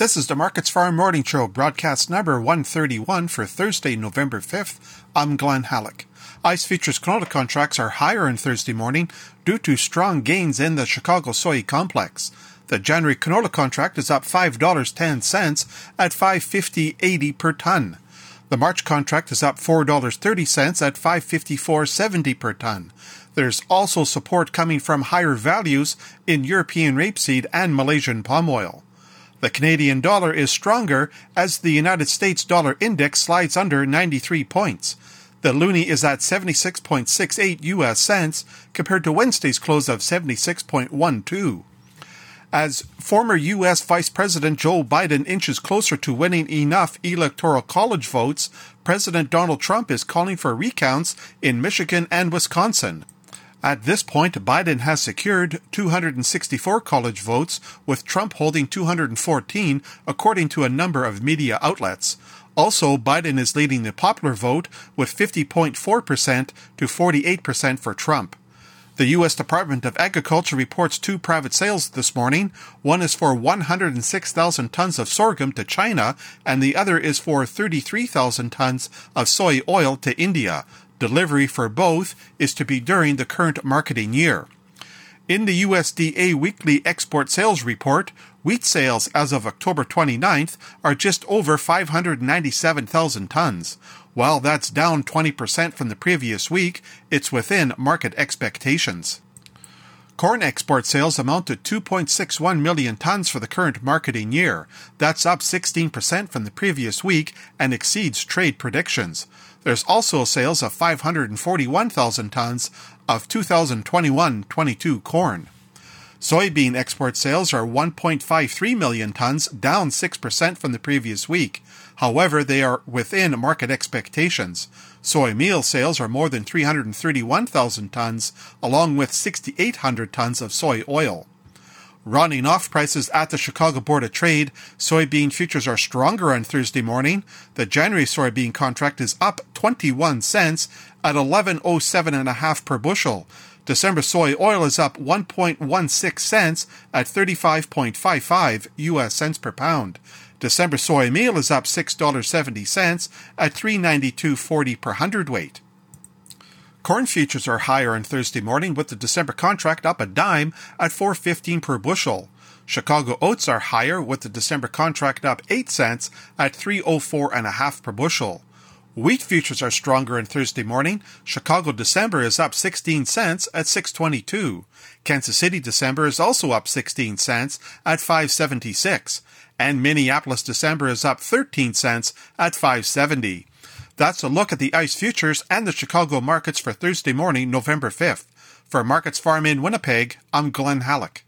This is the Markets Farm Morning Show, broadcast number 131 for Thursday, November 5th. I'm Glenn Hallick. ICE futures canola contracts are higher on Thursday morning due to strong gains in the Chicago soy complex. The January canola contract is up $5.10 at 550.80 per ton. The March contract is up $4.30 at 554.70 per ton. There's also support coming from higher values in European rapeseed and Malaysian palm oil. The Canadian dollar is stronger as the United States dollar index slides under 93 points. The loonie is at 76.68 US cents compared to Wednesday's close of 76.12. As former U.S. Vice President Joe Biden inches closer to winning enough electoral college votes, President Donald Trump is calling for recounts in Michigan and Wisconsin. At this point, Biden has secured 264 college votes, with Trump holding 214, according to a number of media outlets. Also, Biden is leading the popular vote with 50.4% to 48% for Trump. The U.S. Department of Agriculture reports two private sales this morning. One is for 106,000 tons of sorghum to China, and the other is for 33,000 tons of soy oil to India. Delivery for both is to be during the current marketing year. In the USDA weekly export sales report, wheat sales as of October 29th are just over 597,000 tons. While that's down 20% from the previous week, it's within market expectations. Corn export sales amount to 2.61 million tons for the current marketing year. That's up 16% from the previous week and exceeds trade predictions. There's also sales of 541,000 tons of 2021-22 corn. Soybean export sales are 1.53 million tons, down 6% from the previous week. However, they are within market expectations. Soy meal sales are more than 331,000 tons, along with 6,800 tons of soy oil. Running off prices at the Chicago Board of Trade, soybean futures are stronger on Thursday morning. The January soybean contract is up 21 cents at 11.07.5 per bushel. December soy oil is up 1.16 cents at 35.55 US cents per pound. December soy meal is up $6.70 at 392.40 per hundredweight. Corn futures are higher on Thursday morning with the December contract up a dime at 4.15 per bushel. Chicago oats are higher with the December contract up 8 cents at 304 and a half per bushel. Wheat futures are stronger on Thursday morning. Chicago December is up 16 cents at 622. Kansas City December is also up 16 cents at 576. And Minneapolis December is up 13 cents at 570. That's a look at the ICE futures and the Chicago markets for Thursday morning, November 5th. For Markets Farm in Winnipeg, I'm Glenn Hallick.